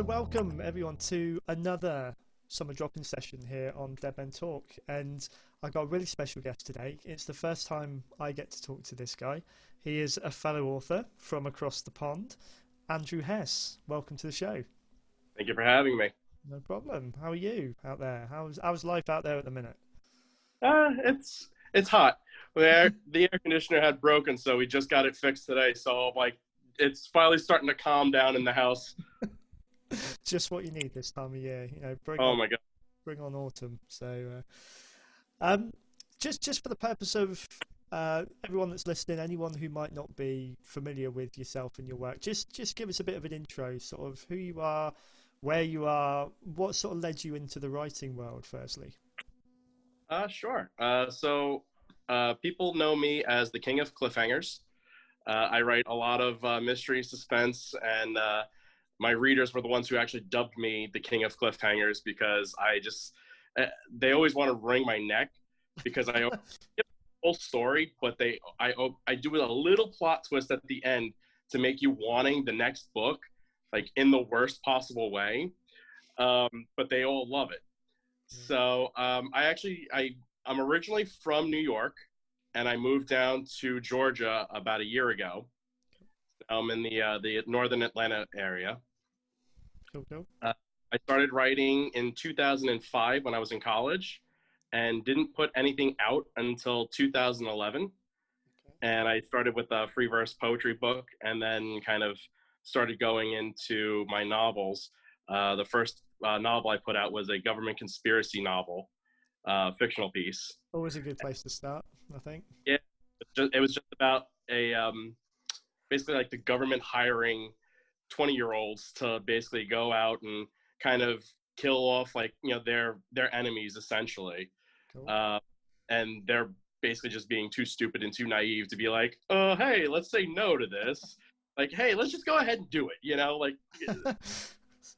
so welcome everyone to another summer drop-in session here on Dead Men Talk, and I got a really special guest today. It's the first time I get to talk to this guy. He is a fellow author from across the pond, Andrew Hess. Welcome to the show. Thank you for having me. No problem. How are you out there? How's how's life out there at the minute? Uh, it's it's hot. The air, the air conditioner had broken, so we just got it fixed today. So like, it's finally starting to calm down in the house. Just what you need this time of year. You know, bring Oh on, my god. bring on autumn. So, uh, um, just just for the purpose of uh, everyone that's listening, anyone who might not be familiar with yourself and your work, just just give us a bit of an intro, sort of who you are, where you are, what sort of led you into the writing world. Firstly, Uh, sure. Uh, so uh, people know me as the king of cliffhangers. Uh, I write a lot of uh, mystery, suspense, and uh, my readers were the ones who actually dubbed me the king of cliffhangers because I just uh, they always want to wring my neck because I give the whole story, but they I I do a little plot twist at the end to make you wanting the next book, like in the worst possible way. Um, but they all love it. So um, I actually I I'm originally from New York, and I moved down to Georgia about a year ago. I'm in the uh, the northern Atlanta area. Cool. I started writing in 2005 when I was in college, and didn't put anything out until 2011. And I started with a free verse poetry book, and then kind of started going into my novels. Uh, the first uh, novel I put out was a government conspiracy novel, uh, fictional piece. Always a good place to start, I think. It's just, it was just about a um, basically like the government hiring 20 year olds to basically go out and kind of kill off like you know their their enemies essentially Cool. uh, and they're basically just being too stupid and too naive to be like oh hey let's say no to this like hey let's just go ahead and do it you know like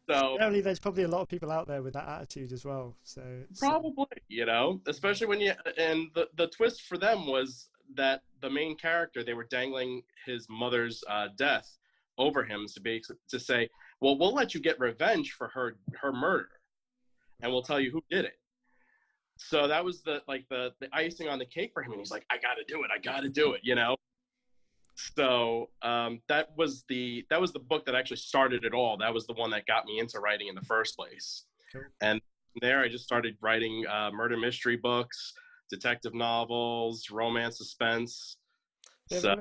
so Apparently, there's probably a lot of people out there with that attitude as well. So uh, Probably, you know, especially when you and the the twist for them was that the main character they were dangling his mother's uh, death over him to be to say, well, we'll let you get revenge for her her murder, and we'll tell you who did it. So that was the like the the icing on the cake for him, and he's like, I got to do it, I got to do it, you know. So um, that was the that was the book that actually started it all. That was the one that got me into writing in the first place. Cool. And there, I just started writing uh, murder mystery books, detective novels, romance, suspense. Yeah, So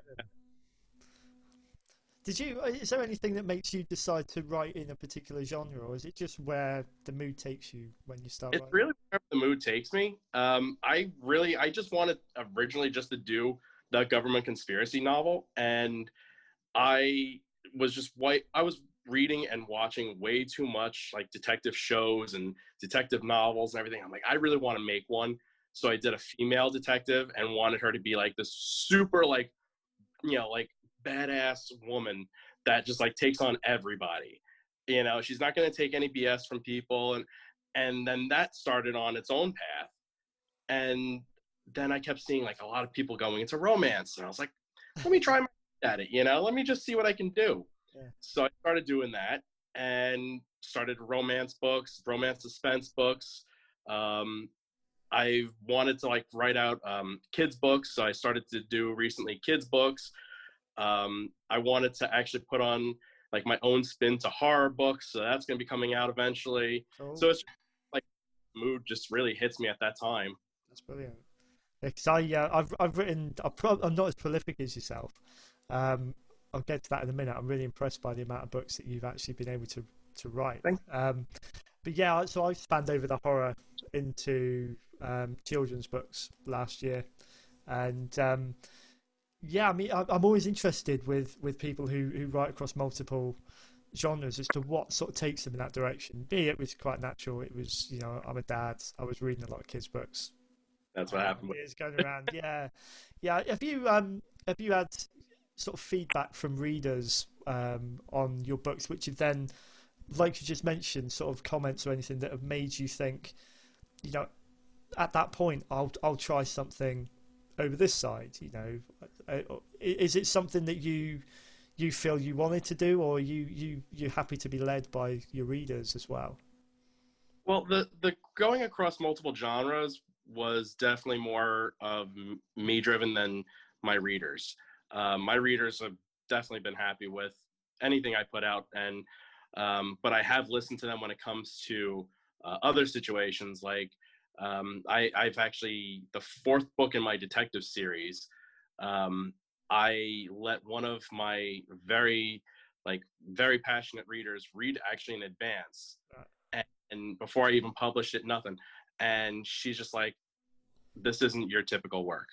Did you? uh, Is there anything that makes you decide to write in a particular genre, or is it just where the mood takes you when you start? it's writing? really wherever the mood takes me. Um, I really, I just wanted originally just to do the government conspiracy novel, and I was just white. I was reading and watching way too much like detective shows and detective novels and everything. I'm like, I really want to make one. So I did a female detective and wanted her to be like this super like, you know, like badass woman that just like takes on everybody. You know, she's not going to take any BS from people and and then that started on its own path. And then i kept seeing like a lot of people going into romance and i was like let me try my at it you know? Let me just see what i can do. Yeah. so i started doing that and started romance books romance suspense books. Um, i wanted to like write out um, kids books so i started to do recently kids books um, i wanted to actually put on like my own spin to horror books so that's going to be coming out eventually Cool. so it's like mood just really hits me at that time. That's brilliant. Because I, uh, I've, I've written. I'm, not as prolific as yourself. Um, I'll get to that in a minute. I'm really impressed by the amount of books that you've actually been able to to write. Um, but yeah, so I spanned over the horror into um, children's books last year, and um, yeah, I mean, I- I'm always interested with with people who who write across multiple genres as to what sort of takes them in that direction. Me, it was quite natural. It was, you know, I'm a dad. I was reading a lot of kids' books That's what happened. With, Years going around, yeah, yeah. Have you um have you had sort of feedback from readers um on your books, which have then, like you just mentioned, sort of comments or anything that have made you think, you know, at that point, I'll I'll try something over this side. You know, Uh, is it something that you you feel you wanted to do, or you you you're happy to be led by your readers as well? Well, the the going across multiple genres was definitely more of me driven than my readers. Uh, my readers have definitely been happy with anything I put out, and um, but I have listened to them when it comes to uh, other situations. Like um, I, I've actually the fourth book in my detective series. Um, I let one of my very like very passionate readers read actually in advance, and, and before I even published it, nothing. And she's just like, "This isn't your typical work."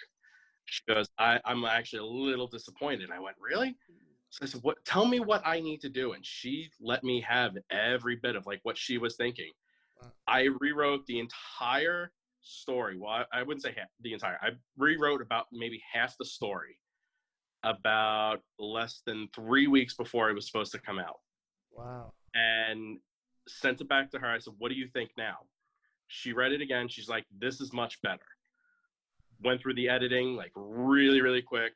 She goes, I, "I'm actually a little disappointed." I went, "Really?" So I said, "What? Tell me what I need to do." And she let me have every bit of like what she was thinking. Wow. I rewrote the entire story. Well, I, I wouldn't say half, the entire. I rewrote about maybe half the story about less than three weeks before it was supposed to come out. Wow. And sent it back to her. I said, "What do you think now?" She read it again. She's like, "This is much better." Went through the editing like really, really quick.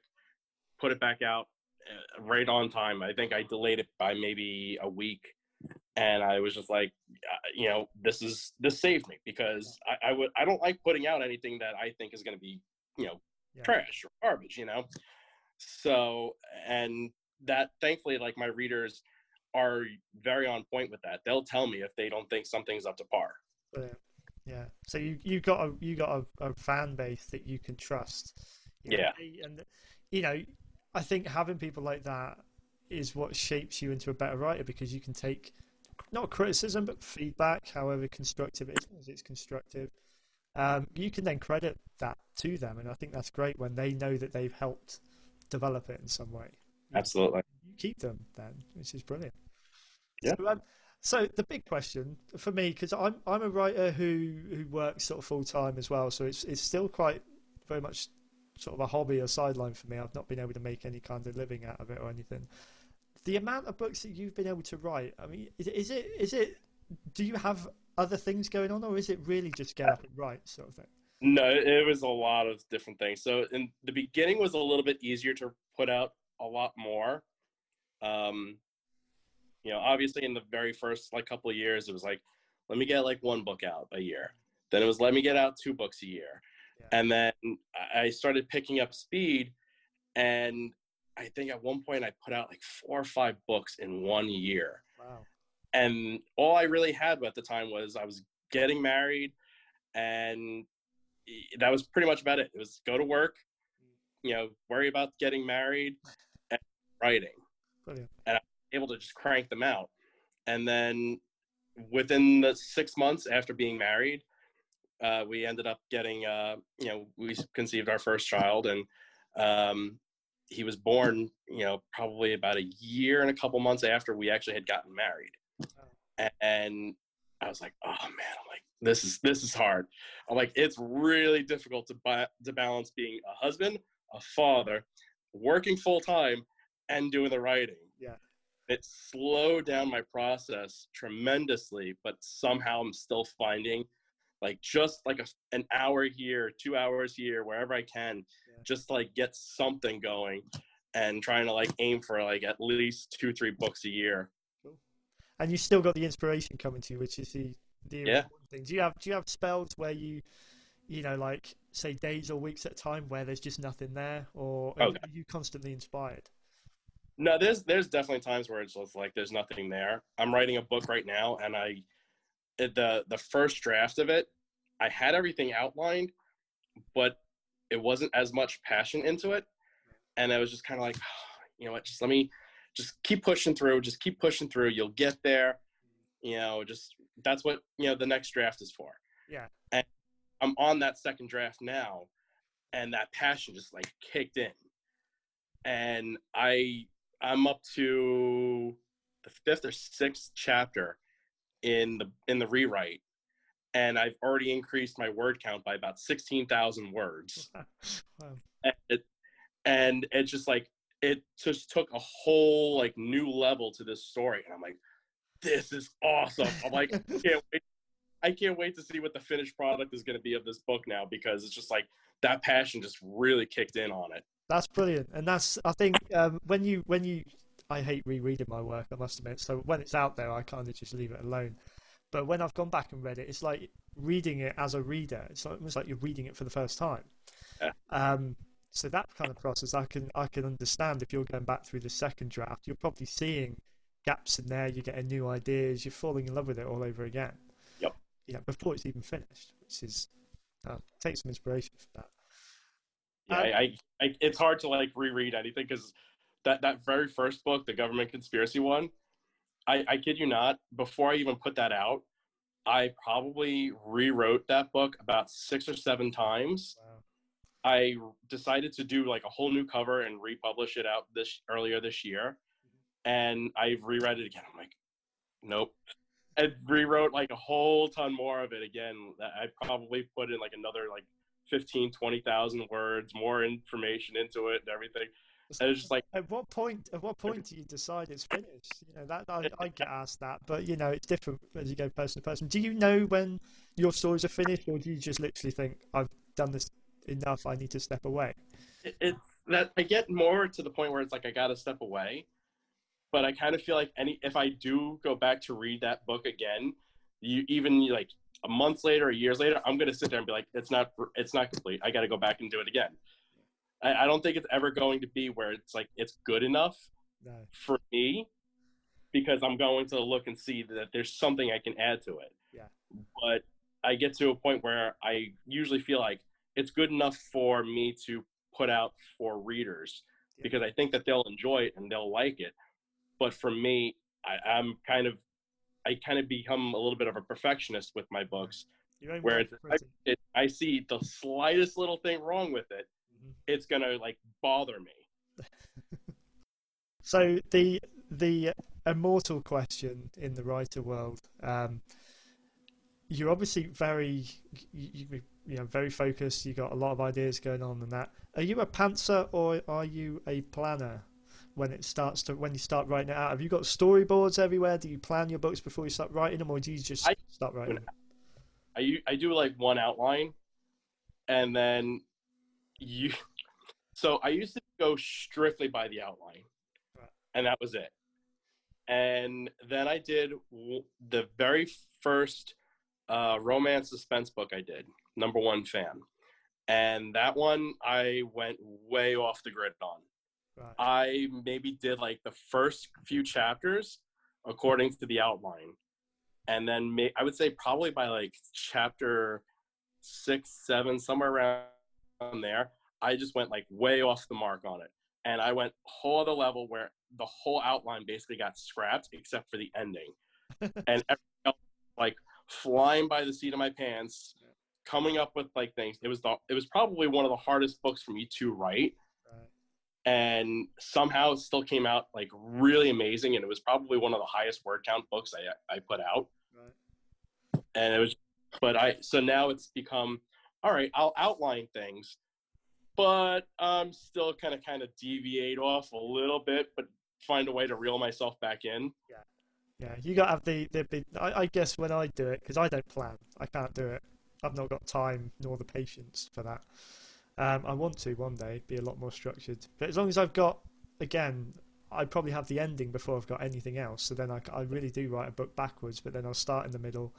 Put it back out uh, right on time. I think I delayed it by maybe a week, and I was just like, uh, you know, this is this saved me because I, I would I don't like putting out anything that I think is going to be you know yeah. trash or garbage, you know. So and that thankfully, like my readers are very on point with that. They'll tell me if they don't think something's up to par. Yeah. Yeah. So you you got a you got a, a fan base that you can trust. You know, yeah. And you know, I think having people like that is what shapes you into a better writer because you can take not criticism but feedback, however constructive it is, it's constructive. Um, you can then credit that to them, and I think that's great when they know that they've helped develop it in some way. Absolutely, you keep them then, which is brilliant. Yeah. So, um, so the big question for me, because I'm I'm a writer who who works sort of full time as well, so it's it's still quite very much sort of a hobby or sideline for me. I've not been able to make any kind of living out of it or anything. The amount of books that you've been able to write, I mean, is, is it is it? Do you have other things going on, or is it really just get up and write sort of thing? No, it was a lot of different things. So in the beginning was a little bit easier to put out a lot more. Um, you know, obviously in the very first like couple of years, it was like, let me get like one book out a year. Then it was let me get out two books a year. And then I started picking up speed, and I think at one point I put out like four or five books in one year. Wow. And all I really had at the time was I was getting married, and that was pretty much about it. It was go to work, you know, worry about getting married, and writing. Brilliant. And I was able to just crank them out. And then within the six months after being married, uh, we ended up getting, uh, you know, we conceived our first child, and um, he was born, you know, probably about a year and a couple months after we actually had gotten married. Oh. And I was like, oh man, I'm like, this is this is hard. I'm like, it's really difficult to ba- to balance being a husband, a father, working full time, and doing the writing. Yeah. It slowed down my process tremendously, but somehow I'm still finding like just like a, an hour here two hours here wherever i can yeah. just like get something going and trying to like aim for like at least two three books a year cool. and you still got the inspiration coming to you which is the the yeah. important thing do you have do you have spells where you you know like say days or weeks at a time where there's just nothing there or okay. are you constantly inspired no there's there's definitely times where it's just like there's nothing there i'm writing a book right now and i the the first draft of it, I had everything outlined, but it wasn't as much passion into it, and I was just kind of like, you know what, just let me just keep pushing through, just keep pushing through. You'll get there. You know, just that's what you know the next draft is for. Yeah. And I'm on that second draft now, and that passion just like kicked in, and I I'm up to the fifth or sixth chapter in the in the rewrite and I've already increased my word count by about 16,000 words. wow. and, it, and it's just like it just took a whole like new level to this story and I'm like this is awesome. I'm like I can't wait I can't wait to see what the finished product is going to be of this book now because it's just like that passion just really kicked in on it. That's brilliant. And that's I think um, when you when you I hate rereading my work. I must admit. So when it's out there, I kind of just leave it alone. But when I've gone back and read it, it's like reading it as a reader. It's almost like you're reading it for the first time. Yeah. Um, so that kind of process, I can I can understand. If you're going back through the second draft, you're probably seeing gaps in there. You're getting new ideas. You're falling in love with it all over again. Yep. Yeah, before it's even finished, which is uh, take some inspiration from that. Yeah, Um, I, I, I, it's hard to like reread anything because that that very first book, the government conspiracy one, I, I kid you not, before I even put that out, I probably rewrote that book about six or seven times. Wow. I decided to do like a whole new cover and republish it out this earlier this year, mm-hmm. and I've reread it again. I'm like, nope. And rewrote like a whole ton more of it again. I probably put in like another like 15, 20,000 words, more information into it and everything. And it's just like, At what point? At what point do you decide it's finished? You know that I, I get asked that, but you know it's different as you go person to person. Do you know when your stories are finished, or do you just literally think I've done this enough? I need to step away. it, it's that I get more to the point where it's like I got to step away. But I kind of feel like any if I do go back to read that book again, you even like a month later or years later, I'm gonna sit there and be like, it's not it's not complete. I got to go back and do it again. I, I don't think it's ever going to be where it's like it's good enough No. for me because I'm going to look and see that there's something I can add to it. Yeah. But I get to a point where I usually feel like it's good enough for me to put out for readers Yeah. because I think that they'll enjoy it and they'll like it. But for me, I, I'm kind of I kind of become a little bit of a perfectionist with my books. Where it's- critic. It, I see the slightest little thing wrong with it, It's gonna like bother me. So the the immortal question in the writer world. Um, you're obviously very you, you, know very focused. You got a lot of ideas going on, and that. Are you a pantser or are you a planner? When it starts to when you start writing it out, have you got storyboards everywhere? Do you plan your books before you start writing them, or do you just I- start writing? them? I I do like one outline, and then you. So I used to go strictly by the outline, and that was it. And then I did w- the very first uh, romance suspense book I did, number one fan, and that one I went way off the grid on. Right. I maybe did like the first few chapters according to the outline. And then may, I would say probably by like chapter six, seven, somewhere around there, I just went like way off the mark on it. And I went whole other level where the whole outline basically got scrapped except for the ending. and everything else like flying by the seat of my pants, coming up with like things. It was the it was probably one of the hardest books for me to write Right. and somehow it still came out like really amazing and it was probably one of the highest word count books i i put out Right. and it was but i so now it's become all right i'll outline things but i'm still kind of kind of deviate off a little bit but find a way to reel myself back in Yeah, yeah. you got to have the the big. I, I guess when I do it, because I don't plan, I can't do it. I've not got time nor the patience for that. Um, I want to one day be a lot more structured, but as long as I've got, again, I probably have the ending before I've got anything else. So then I, I really do write a book backwards, but then I'll start in the middle,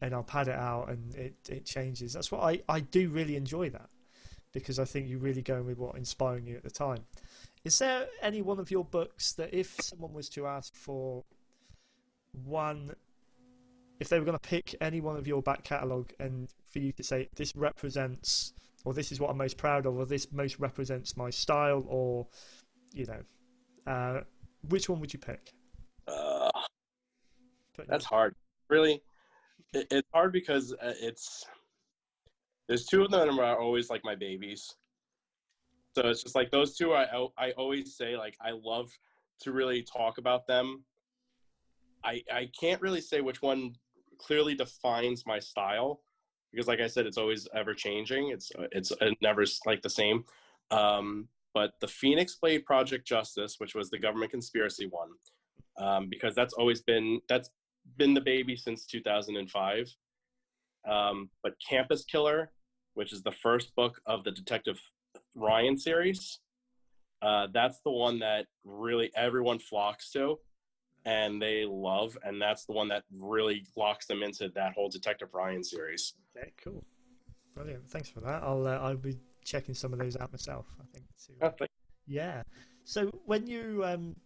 and I'll pad it out, and it it changes. That's what I I do really enjoy that, because I think you're really going with what inspiring you at the time. Is there any one of your books that if someone was to ask for one if they were going to pick any one of your back catalogue and for you to say this represents or this is what I'm most proud of or this most represents my style or you know uh, which one would you pick? Uh, that's hard. Really it, it's hard because uh, it's there's two of them are always like my babies. So it's just like those two i i always say like i love to really talk about them. I i can't really say which one clearly defines my style because like i said it's always ever changing. It's it's uh, never like the same. Um but the phoenix blade project justice which was the government conspiracy one um, because that's always been that's been the baby since 2005 um, but campus killer which is the first book of the detective ryan series uh, that's the one that really everyone flocks to and they love, and that's the one that really locks them into that whole Detective Ryan series. Okay, cool, brilliant. Thanks for that. I'll uh, I'll be checking some of those out myself. I think. Oh, thank- yeah. So when you um,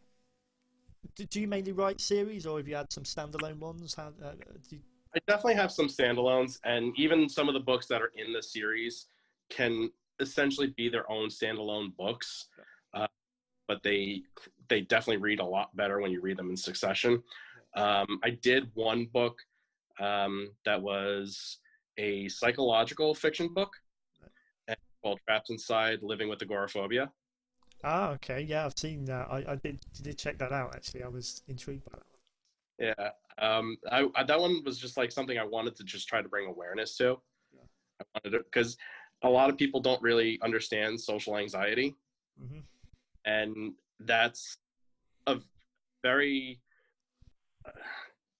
do, do you mainly write series, or have you had some standalone ones? How uh, do you... I definitely have some standalones, and even some of the books that are in the series can essentially be their own standalone books. Uh, but they they definitely read a lot better when you read them in succession. Um, I did one book um, that was a psychological fiction book called "Trapped Inside: Living with Agoraphobia." Ah, okay, yeah, I've seen that. I, I did did check that out. Actually, I was intrigued by that one. Yeah, um, I, I, that one was just like something I wanted to just try to bring awareness to. Yeah. I wanted because a lot of people don't really understand social anxiety, hmm and that's a very uh,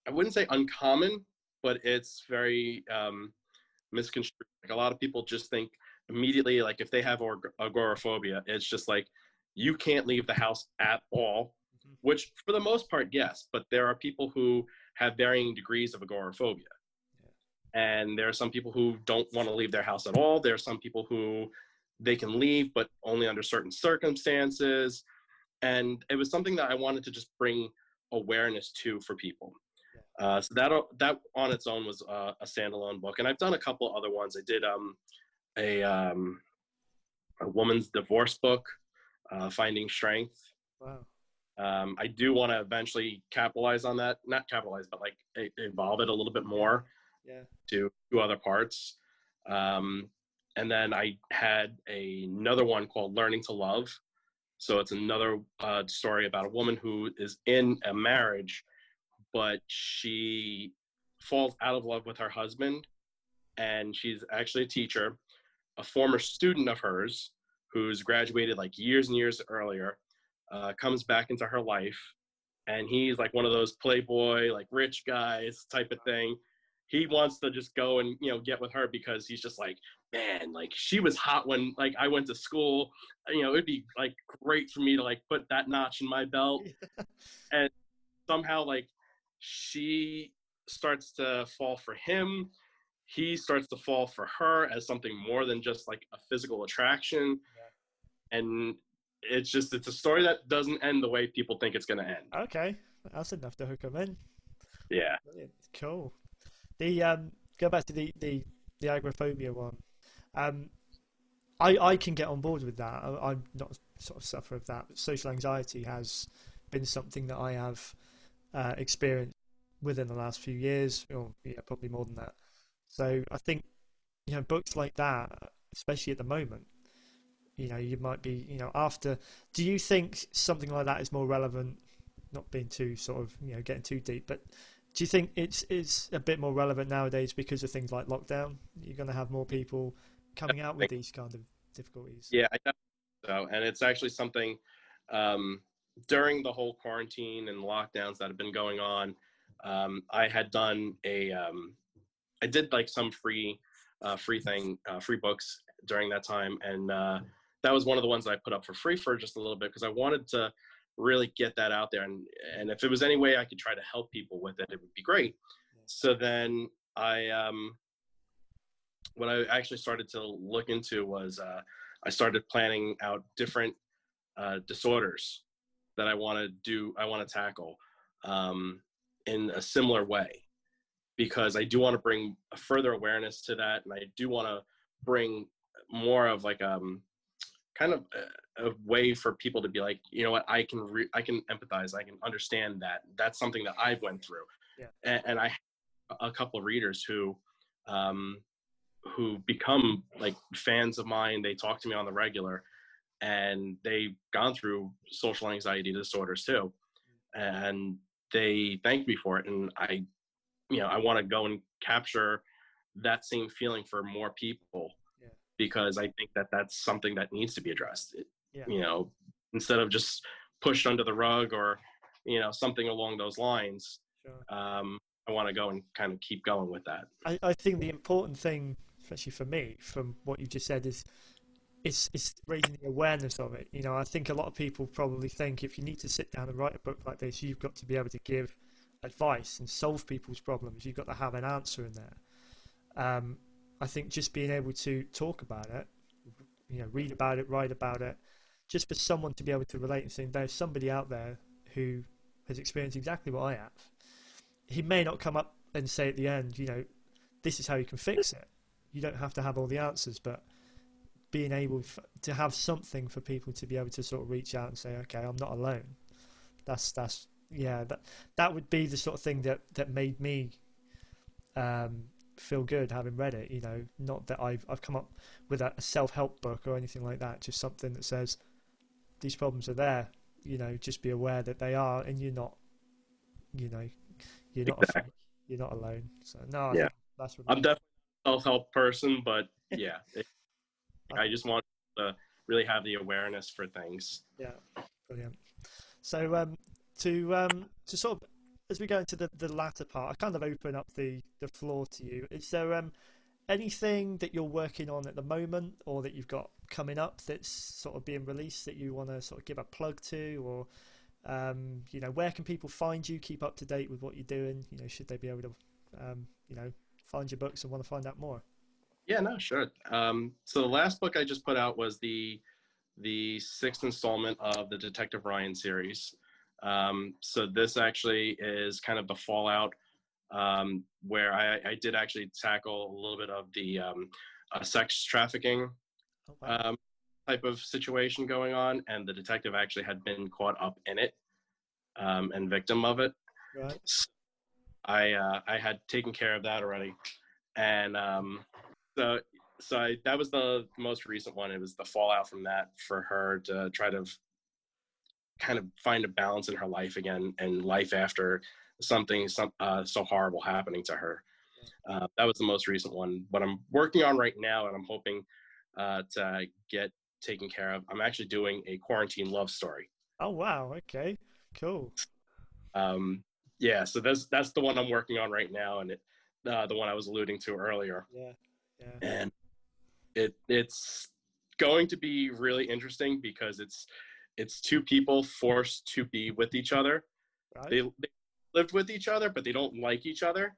I wouldn't say uncommon, but it's very um, misconstrued. Like a lot of people just think immediately, like if they have ag- agoraphobia, it's just like you can't leave the house at all. Mhm. Which, for the most part, yes, but there are people who have varying degrees of agoraphobia. And there are some people who don't want to leave their house at all. There are some people who they can leave, but only under certain circumstances. And it was something that I wanted to just bring awareness to for people. Uh, so that that on its own was uh, a standalone book, and I've done a couple other ones. I did um, a um, a woman's divorce book, uh, Finding Strength. Wow. Um, I do want to eventually capitalize on that, not capitalize, but like evolve it a little bit more Yeah. to to other parts. Um, and then I had a, another one called Learning to Love. So it's another uh, story about a woman who is in a marriage, but she falls out of love with her husband, and she's actually a teacher. A former student of hers, who's graduated like years and years earlier, uh, comes back into her life, and he's like one of those playboy, like rich guys type of thing. He wants to just go and you know get with her because he's just like man like she was hot when like i went to school. You know it'd be like great for me to like put that notch in my belt. And somehow like she starts to fall for him. He starts to fall for her as something more than just like a physical attraction. And it's just it's a story that doesn't end the way people think it's going to end Okay, that's enough to hook them in. yeah Brilliant. Cool. The um, go back to the the the agoraphobia one. Um, I I can get on board with that. I, I'm not sort of suffer of that. But social anxiety has been something that I have uh, experienced within the last few years, or yeah, probably more than that. So I think you know books like that, especially at the moment, you know, you might be you know after. Do you think something like that is more relevant? Not being too sort of you know getting too deep, but do you think it's it's a bit more relevant nowadays because of things like lockdown? You're going to have more people coming out with these kind of difficulties. Yeah, I definitely so, and it's actually something um, during the whole quarantine and lockdowns that have been going on. Um, I had done a, um, I did like some free, uh, free thing, uh, free books during that time, and uh, that was one of the ones that I put up for free for just a little bit because I wanted to really get that out there, and and if it was any way I could try to help people with it, it would be great. So then I, um, what I actually started to look into was uh, I started planning out different uh, disorders that I want to do, I want to tackle um, in a similar way because I do want to bring a further awareness to that, and I do want to bring more of like um kind of a, a way for people to be like, you know what, I can re- I can empathize, I can understand that. That's something that I've went through, Yeah. and, and I a couple of readers who um, who become like fans of mine. They talk to me on the regular, and they've gone through social anxiety disorders too, and they thank me for it. And I, you know, I want to go and capture that same feeling for more people. Because I think that that's something that needs to be addressed. It- Yeah. You know, instead of just pushed under the rug or you know something along those lines. Sure. Um, I want to go and kind of keep going with that. I, I think the important thing, especially for me, from what you just said, is it's it's raising the awareness of it. You know, I think a lot of people probably think if you need to sit down and write a book like this, you've got to be able to give advice and solve people's problems. You've got to have an answer in there. Um, I think just being able to talk about it, you know, read about it, write about it, just for someone to be able to relate and think there's somebody out there who has experienced exactly what I have. He may not come up and say at the end, you know, this is how you can fix it. You don't have to have all the answers, but being able to have something for people to be able to sort of reach out and say, okay, I'm not alone. That's that's yeah that that would be the sort of thing that that made me um, feel good having read it. You know, not that I've I've come up with a, a self help book or anything like that. Just something that says these problems are there. You know, just be aware that they are, and you're not. You know, you're not exactly. you're not alone. So no, yeah, that's really I'm definitely a self help person, but yeah, it, I just want to really have the awareness for things. Yeah, brilliant. So um, to um, to sort of as we go into the, the latter part, I kind of open up the, the floor to you. Is there um, anything that you're working on at the moment, or that you've got coming up that's sort of being released that you want to sort of give a plug to, or um, you know, where can people find you? Keep up to date with what you're doing. You know, should they be able to, um, you know, find your books and want to find out more? Yeah, no, sure. Um, so the last book I just put out was the the sixth installment of the Detective Ryan series. Um, so this actually is kind of the fallout um, where I, I, did actually tackle a little bit of the um, uh, sex trafficking oh, wow. Um, type of situation going on, and the detective actually had been caught up in it um, and victim of it. Right. So I uh, I had taken care of that already, and um, so so I, that was the most recent one. It was the fallout from that for her to try to kind of find a balance in her life again and life after something some, uh, so horrible happening to her. Uh, that was the most recent one. What I'm working on right now, and I'm hoping uh, to get taken care of. I'm actually doing a quarantine love story. Oh wow! Okay, cool. Um, yeah, so that's that's the one I'm working on right now, and it, uh, the one I was alluding to earlier. Yeah, yeah. And it it's going to be really interesting because it's it's two people forced to be with each other. Right. They, they lived with each other, but they don't like each other,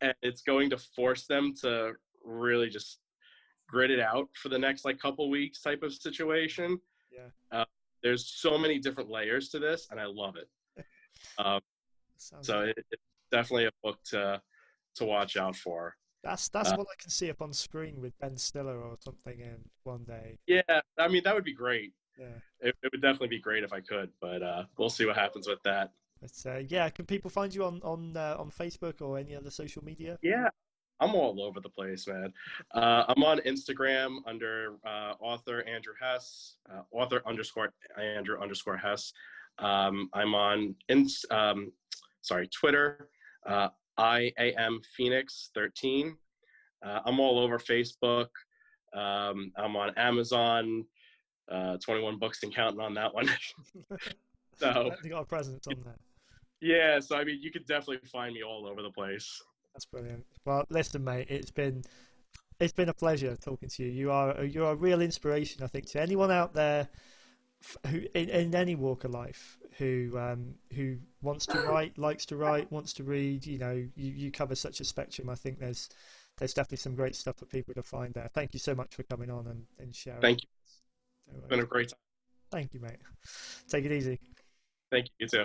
and it's going to force them to really just grit it out for the next like couple weeks type of situation. Yeah. Uh, there's so many different layers to this, and I love it. Um, so it, it's definitely a book to to watch out for. That's that's uh, what I can see up on screen with Ben Stiller or something in one day. Yeah, I mean that would be great. Yeah, it, it would definitely be great if I could, but uh, we'll see what happens with that. But uh, yeah, can people find you on on uh, on Facebook or any other social media? Yeah, I'm all over the place, man. Uh, I'm on Instagram under uh, author Andrew Hess, uh, author underscore Andrew underscore Hess. Um, I'm on in, um, sorry Twitter. Uh, I am Phoenix 13. I'm all over Facebook. Um, I'm on Amazon uh, 21 books and counting on that one. so you got a presence on there. Yeah, so I mean, you could definitely find me all over the place. That's brilliant. Well, listen, mate, it's been it's been a pleasure talking to you. You are you're a real inspiration, I think, to anyone out there who in, in any walk of life who um, who wants to write, likes to write, wants to read. You know, you, you cover such a spectrum. I think there's there's definitely some great stuff for people to find there. Thank you so much for coming on and, and sharing. Thank you. It's been a great time. Thank you, mate. Take it easy. Thank you. You too.